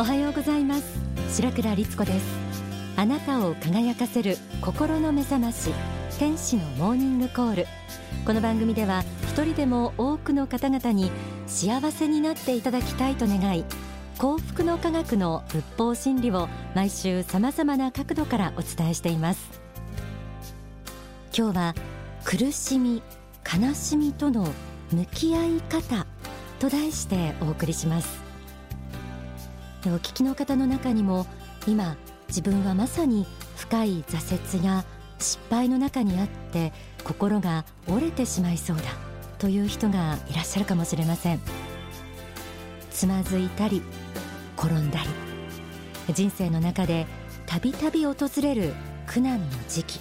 おはようございます。白倉律子です。あなたを輝かせる心の目覚まし天使のモーニングコール。この番組では一人でも多くの方々に幸せになっていただきたいと願い幸福の科学の仏法真理を毎週様々な角度からお伝えしています。今日は苦しみ悲しみとの向き合い方と題してお送りします。お聞きの方の中にも今自分はまさに深い挫折や失敗の中にあって心が折れてしまいそうだという人がいらっしゃるかもしれません。つまずいたり転んだり人生の中でたびたび訪れる苦難の時期。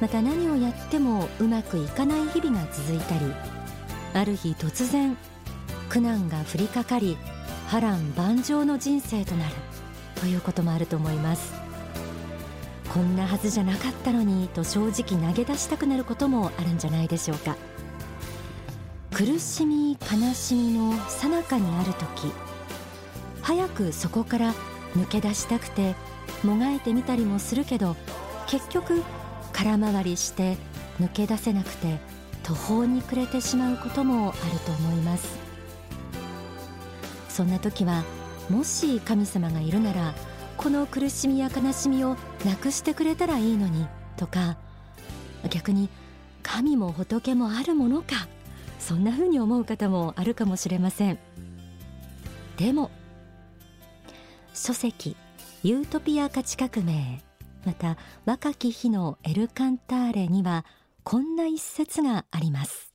また何をやってもうまくいかない日々が続いたりある日突然苦難が降りかかり波乱万丈の人生となるということもあると思います。こんなはずじゃなかったのにと正直投げ出したくなることもあるんじゃないでしょうか。苦しみ悲しみの最中にある時早くそこから抜け出したくてもがいてみたりもするけど結局空回りして抜け出せなくて途方に暮れてしまうこともあると思います。そんな時はもし神様がいるならこの苦しみや悲しみをなくしてくれたらいいのにとか逆に神も仏もあるものかそんな風に思う方もあるかもしれません。でも書籍ユートピア価値革命また若き日のエルカンターレにはこんな一節があります。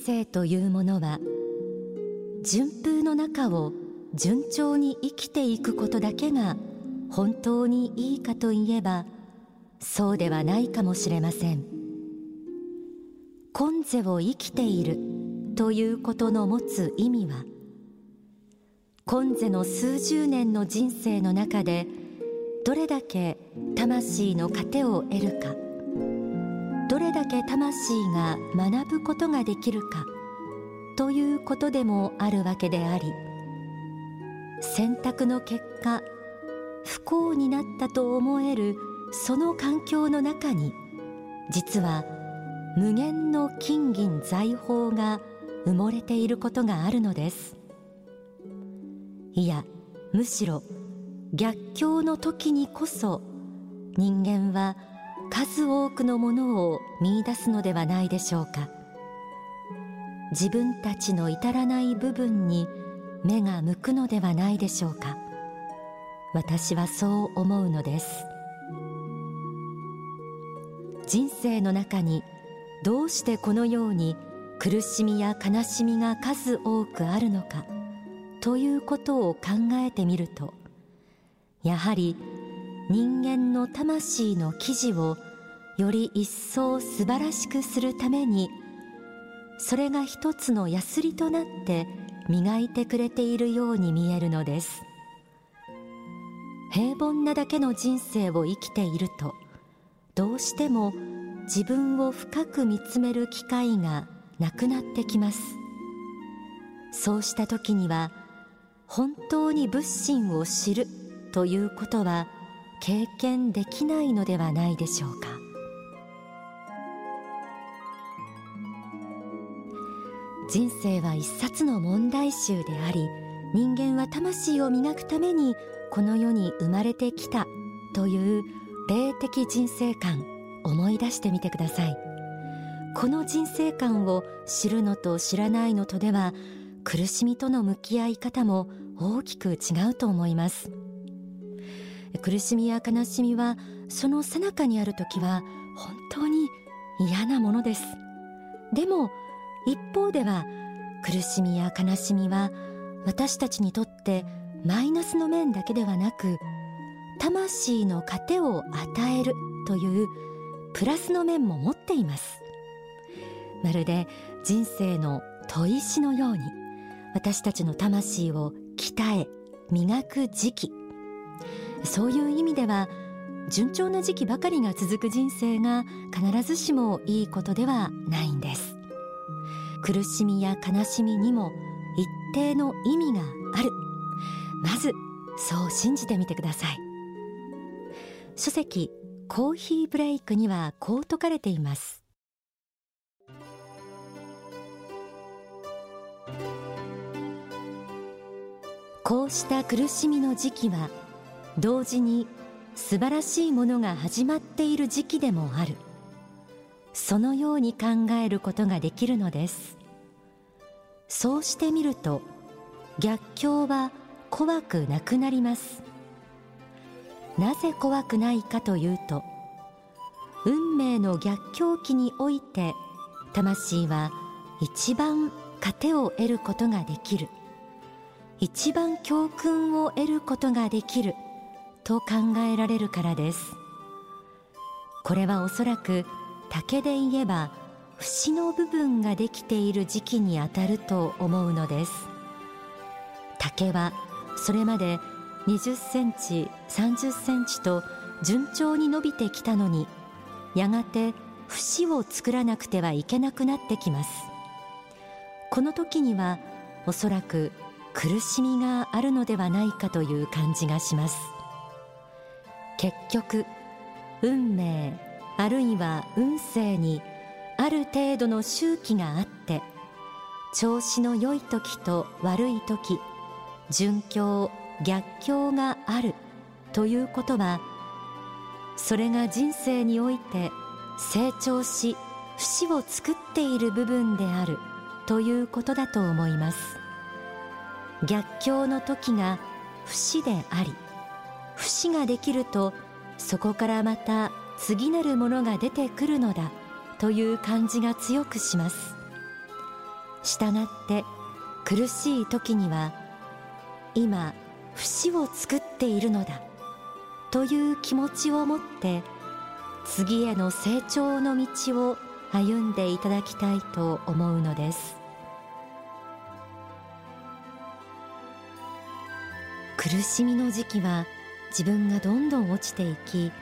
生というものは順風の中を順調に生きていくことだけが本当にいいかといえばそうではないかもしれません。今世を生きているということの持つ意味は今世の数十年の人生の中でどれだけ魂の糧を得るか。どれだけ魂が学ぶことができるかということでもあるわけであり選択の結果不幸になったと思えるその環境の中に実は無限の金銀財宝が埋もれていることがあるのです。いやむしろ逆境の時にこそ人間は数多くのものを見出すのではないでしょうか。自分たちの至らない部分に目が向くのではないでしょうか。私はそう思うのです。人生の中にどうしてこのように苦しみや悲しみが数多くあるのかということを考えてみるとやはり人間の魂の記事をより一層素晴らしくするためにそれが一つのヤスリとなって磨いてくれているように見えるのです。平凡なだけの人生を生きているとどうしても自分を深く見つめる機会がなくなってきます。そうした時には本当に仏心を知るということは経験できないのではないでしょうか。人生は一冊の問題集であり人間は魂を磨くためにこの世に生まれてきたという霊的人生観思い出してみてください。この人生観を知るのと知らないのとでは苦しみとの向き合い方も大きく違うと思います。苦しみや悲しみはその最中にある時は本当に嫌なものです。でも一方では苦しみや悲しみは私たちにとってマイナスの面だけではなく魂の糧を与えるというプラスの面も持っています。まるで人生の砥石のように私たちの魂を鍛え磨く時期そういう意味では順調な時期ばかりが続く人生が必ずしもいいことではないんです。苦しみや悲しみにも一定の意味がある。まずそう信じてみてください。書籍コーヒーブレイクにはこう説かれています。こうした苦しみの時期は同時に素晴らしいものが始まっている時期でもある。そのように考えることができるのです。そうしてみると逆境は怖くなくなります。なぜ怖くないかというと運命の逆境期において魂は一番糧を得ることができる。一番教訓を得ることができる。と考えられるからです。これはおそらく竹で言えば節の部分ができている時期にあたると思うのです。竹はそれまで20センチ30センチと順調に伸びてきたのにやがて節を作らなくてはいけなくなってきます。この時にはおそらく苦しみがあるのではないかという感じがします。結局運命あるいは運勢にある程度の周期があって調子の良い時と悪い時順境逆境があるということはそれが人生において成長し節を作っている部分であるということだと思います。逆境の時が節であり節ができるとそこからまた次なるものが出てくるのだという感じが強くします。したがって苦しい時には今節を作っているのだという気持ちを持って次への成長の道を歩んでいただきたいと思うのです。苦しみの時期は自分がどんどん落ちていき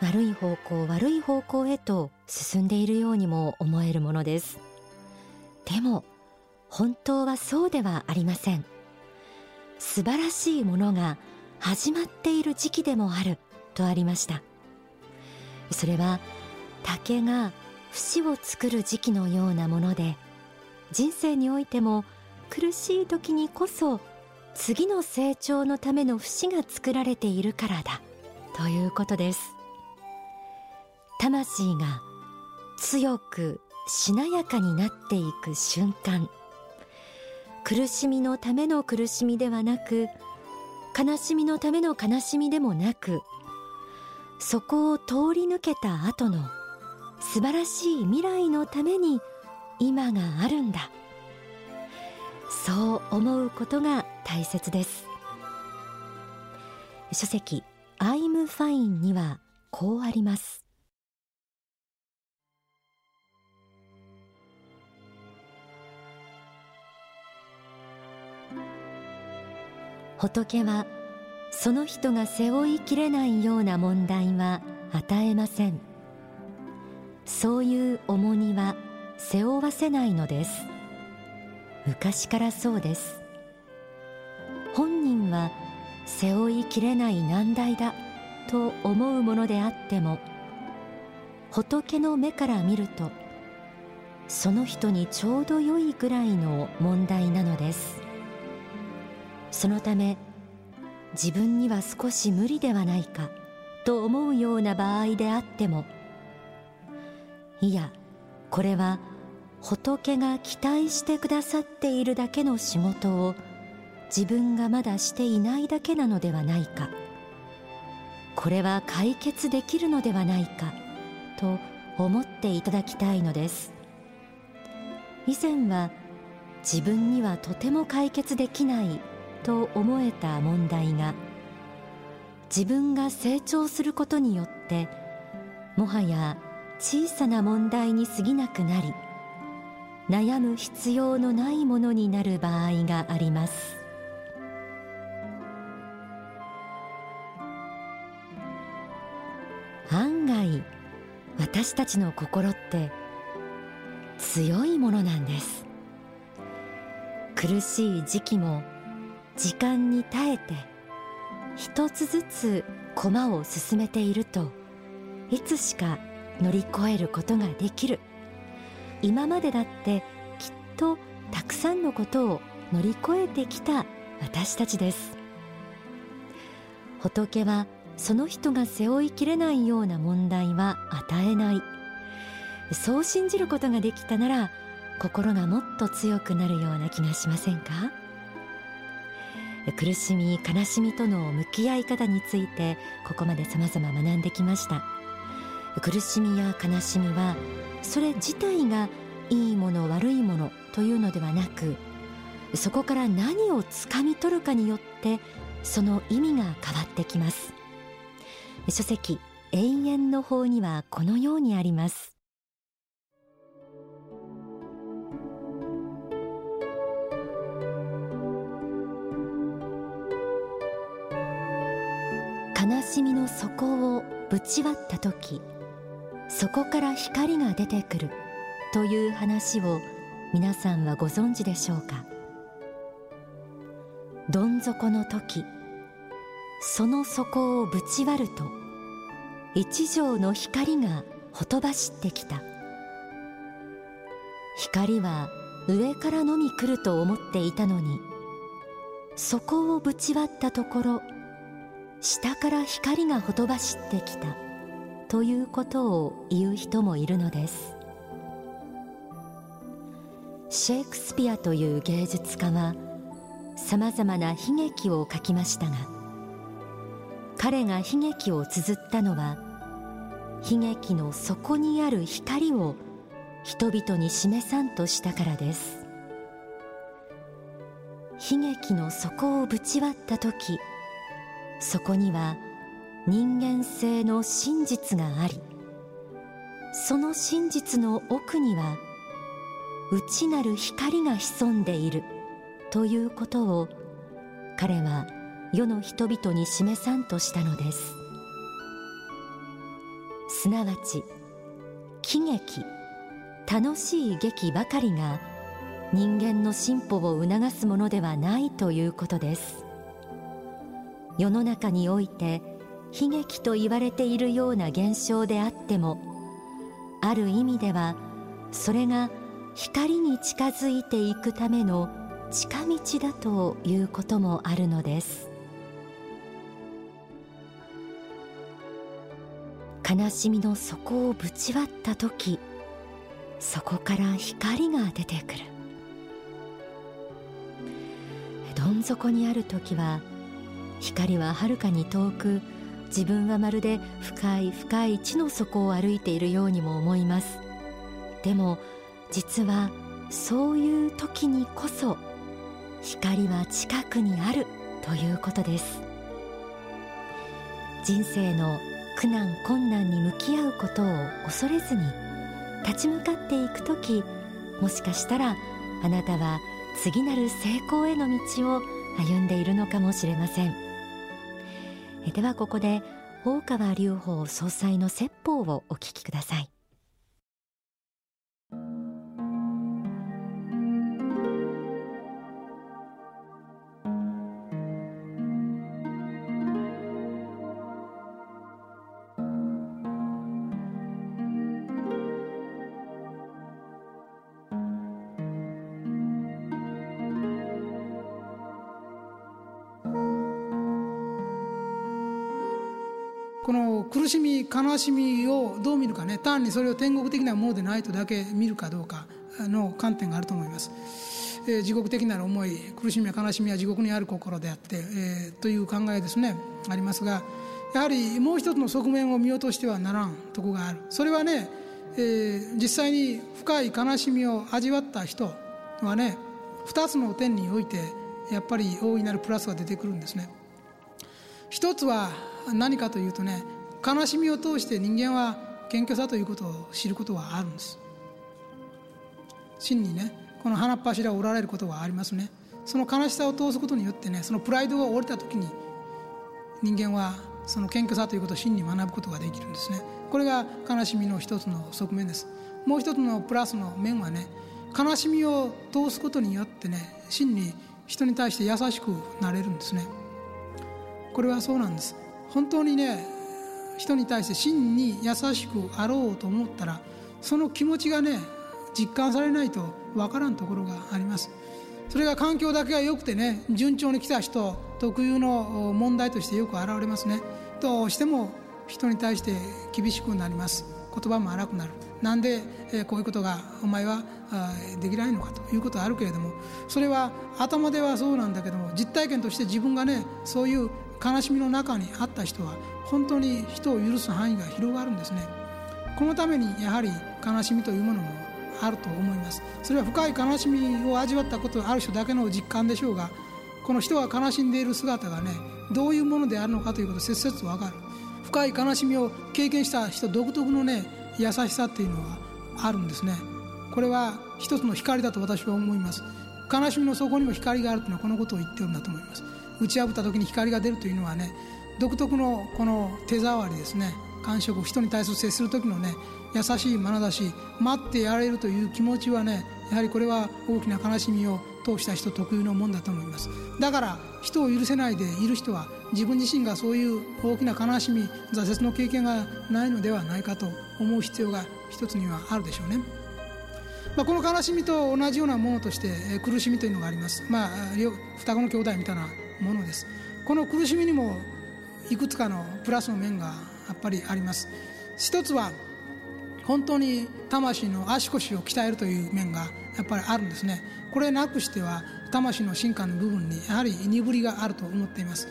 悪い方向悪い方向へと進んでいるようにも思えるものです。でも本当はそうではありません。素晴らしいものが始まっている時期でもあるとありました。それは竹が節を作る時期のようなもので人生においても苦しい時にこそ次の成長のための節が作られているからだ。ということです。魂が強くしなやかになっていく瞬間。苦しみのための苦しみではなく悲しみのための悲しみでもなくそこを通り抜けた後の素晴らしい未来のために今があるんだ。そう思うことが大切です。書籍 I'm fine にはこうあります。仏はその人が背負いきれないような問題は与えません。そういう重荷は背負わせないのです。昔からそうです。本人は背負いきれない難題だと思うものであっても仏の目から見るとその人にちょうど良いぐらいの問題なのです。そのため自分には少し無理ではないかと思うような場合であってもいやこれは仏が期待してくださっているだけの仕事を自分がまだしていないだけなのではないか。これは解決できるのではないかと思っていただきたいのです。以前は自分にはとても解決できないと思えた問題が自分が成長することによってもはや小さな問題に過ぎなくなり悩む必要のないものになる場合があります。私たちの心って強いものなんです。苦しい時期も時間に耐えて一つずつ駒を進めているといつしか乗り越えることができる。今までだってきっとたくさんのことを乗り越えてきた私たちです。仏はその人が背負いきれないような問題は与えない。そう信じることができたなら心がもっと強くなるような気がしませんか？苦しみ悲しみとの向き合い方についてここまで様々学んできました。苦しみや悲しみはそれ自体がいいもの悪いものというのではなくそこから何をつかみ取るかによってその意味が変わってきます。書籍永遠の法にはこのようにあります。悲しみの底をぶち割った時そこから光が出てくるという話を皆さんはご存知でしょうか？どん底の時その底をぶち割ると一条の光がほとばしってきた。光は上からのみ来ると思っていたのにそこをぶち割ったところ下から光がほとばしってきたということを言う人もいるのです。シェイクスピアという芸術家はさまざまな悲劇を書きましたが彼が悲劇を綴ったのは悲劇の底にある光を人々に示さんとしたからです。悲劇の底をぶち割った時そこには人間性の真実がありその真実の奥には内なる光が潜んでいるということを彼は世の人々に示さんとしたのです。すなわち喜劇楽しい劇ばかりが人間の進歩を促すものではないということです。世の中において悲劇と言われているような現象であってもある意味ではそれが光に近づいていくための近道だということもあるのです。悲しみの底をぶち割った時そこから光が出てくる。どん底にある時は光ははるかに遠く自分はまるで深い深い地の底を歩いているようにも思います。でも実はそういう時にこそ光は近くにあるということです。人生の苦難困難に向き合うことを恐れずに立ち向かっていく時もしかしたらあなたは次なる成功への道を歩んでいるのかもしれません。ではここで大川隆法総裁の説法をお聞きください。しみ悲しみをどう見るかね単にそれを天国的なものでないとだけ見るかどうかの観点があると思います。えー、地獄的なる思い苦しみや悲しみは地獄にある心であって、えー、という考えですねありますがやはりもう一つの側面を見落としてはならんとこがあるそれはね、えー、実際に深い悲しみを味わった人はね二つの点においてやっぱり大いなるプラスが出てくるんですね。一つは何かというとね悲しみを通して人間は謙虚さということを知ることはあるんです。真にねこの花っ柱を折られることはありますね。その悲しさを通すことによってねそのプライドが折れた時に人間はその謙虚さということを真に学ぶことができるんですね。これが悲しみの一つの側面です。もう一つのプラスの面はね悲しみを通すことによってね真に人に対して優しくなれるんですね。これはそうなんです。本当にね人に対して真に優しくあろうと思ったらその気持ちがね実感されないとわからんところがあります。それが環境だけが良くてね順調に来た人特有の問題としてよく現れますね。どうしても人に対して厳しくなります。言葉も荒くなる。なんで、こういうことがお前はできないのかということはあるけれどもそれは頭ではそうなんだけども実体験として自分がねそういう悲しみの中にあった人は本当に人を許す範囲が広がるんですね。このためにやはり悲しみというものもあると思います。それは深い悲しみを味わったことある人だけの実感でしょうがこの人が悲しんでいる姿がねどういうものであるのかということを切々と分かる。深い悲しみを経験した人独特のね優しさっていうのはあるんですね。これは一つの光だと私は思います。悲しみの底にも光があるというのはこのことを言ってるんだと思います。打ち破った時に光が出るというのはね独特のこの手触りですね。感触人に対する接する時のね優しい眼差し待ってやれるという気持ちはねやはりこれは大きな悲しみを通した人特有のもんだと思います。だから人を許せないでいる人は自分自身がそういう大きな悲しみ挫折の経験がないのではないかと思う必要が一つにはあるでしょうね、まあ、この悲しみと同じようなものとして苦しみというのがあります。まあ双子の兄弟みたいなものです。この苦しみにもいくつかのプラスの面がやっぱりあります。一つは本当に魂の足腰を鍛えるという面がやっぱりあるんですね。これなくしては魂の進化の部分にやはり鈍りがあると思っています。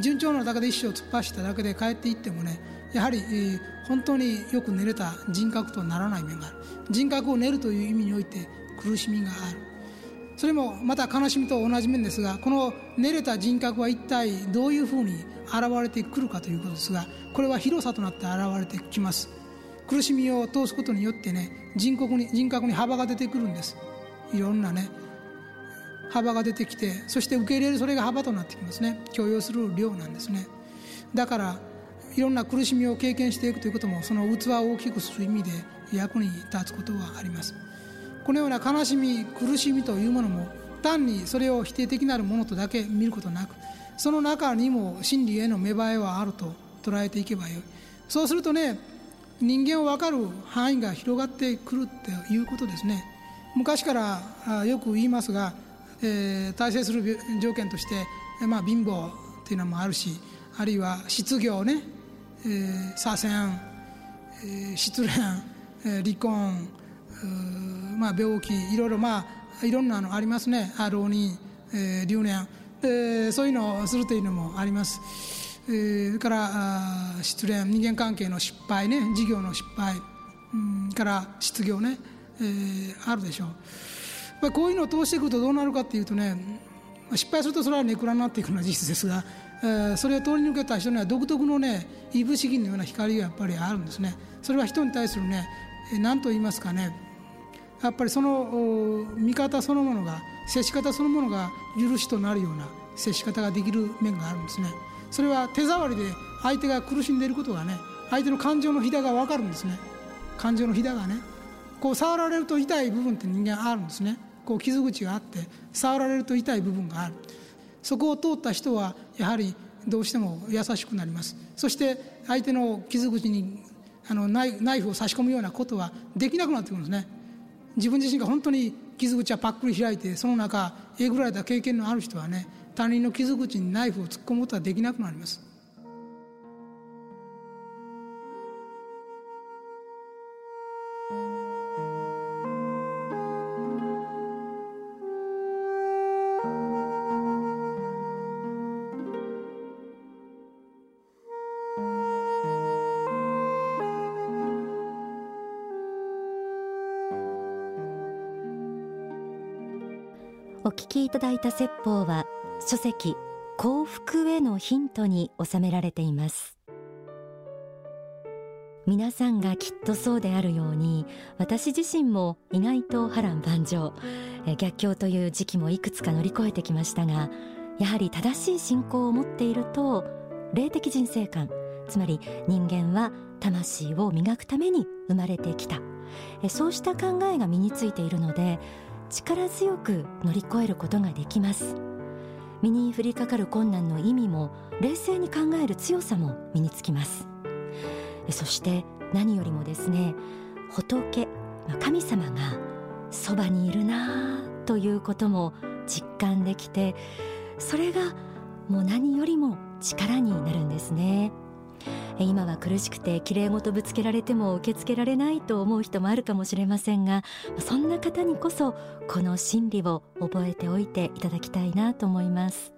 順調なだけで一生突っ走っただけで帰っていってもねやはり本当によく練れた人格とならない面がある。人格を練るという意味において苦しみがある。それもまた悲しみと同じ面ですがこの練れた人格は一体どういうふうに現れてくるかということですがこれは広さとなって現れてきます。苦しみを通すことによってね人格に人格に幅が出てくるんです。いろんなね幅が出てきてそして受け入れるそれが幅となってきますね。許容する量なんですね。だからいろんな苦しみを経験していくということもその器を大きくする意味で役に立つことはあります。このような悲しみ苦しみというものも単にそれを否定的なるものとだけ見ることなくその中にも真理への芽生えはあると捉えていけばよい。そうするとね人間を分かる範囲が広がってくるっていうことですね。昔からよく言いますがえー、大成する条件として、まあ、貧乏っていうのもあるしあるいは失業ね、えー、左遷、えー、失恋、えー、離婚、まあ、病気いろいろまあいろんなのありますね。浪人、えー、留年、えー、そういうのをするというのもあります。えー、それから失恋。人間関係の失敗ね。事業の失敗、うん、から失業ね、えー、あるでしょう。まあ、こういうのを通していくとどうなるかっていうとね失敗するとそれはネクラになっていくのは事実ですが、えー、それを通り抜けた人には独特のねいぶし銀のような光がやっぱりあるんですね。それは人に対するね何と言いますかねやっぱりその見方そのものが接し方そのものが許しとなるような接し方ができる面があるんですね。それは手触りで相手が苦しんでいることがね相手の感情のひだが分かるんですね。感情のひだがね。こう触られると痛い部分って人間あるんですね。こう傷口があって触られると痛い部分がある。そこを通った人はやはりどうしても優しくなります。そして相手の傷口にあのナイフを差し込むようなことはできなくなってくるんですね。自分自身が本当に傷口はパックリ開いてその中えぐられた経験のある人はね他人の傷口にナイフを突っ込むことはできなくなります。お聞きいただいた説法は書籍幸福へのヒントに収められています。皆さんがきっとそうであるように私自身も意外と波乱万丈。逆境という時期もいくつか乗り越えてきましたがやはり正しい信仰を持っていると霊的人生観つまり人間は魂を磨くために生まれてきた。そうした考えが身についているので力強く乗り越えることができます。身に降りかかる困難の意味も冷静に考える強さも身につきます。そして何よりもですね仏神様がそばにいるなあということも実感できてそれがもう何よりも力になるんですね今は苦しくてきれいごとぶつけられても受け付けられないと思う人もあるかもしれませんがそんな方にこそこの心理を覚えておいていただきたいなと思います。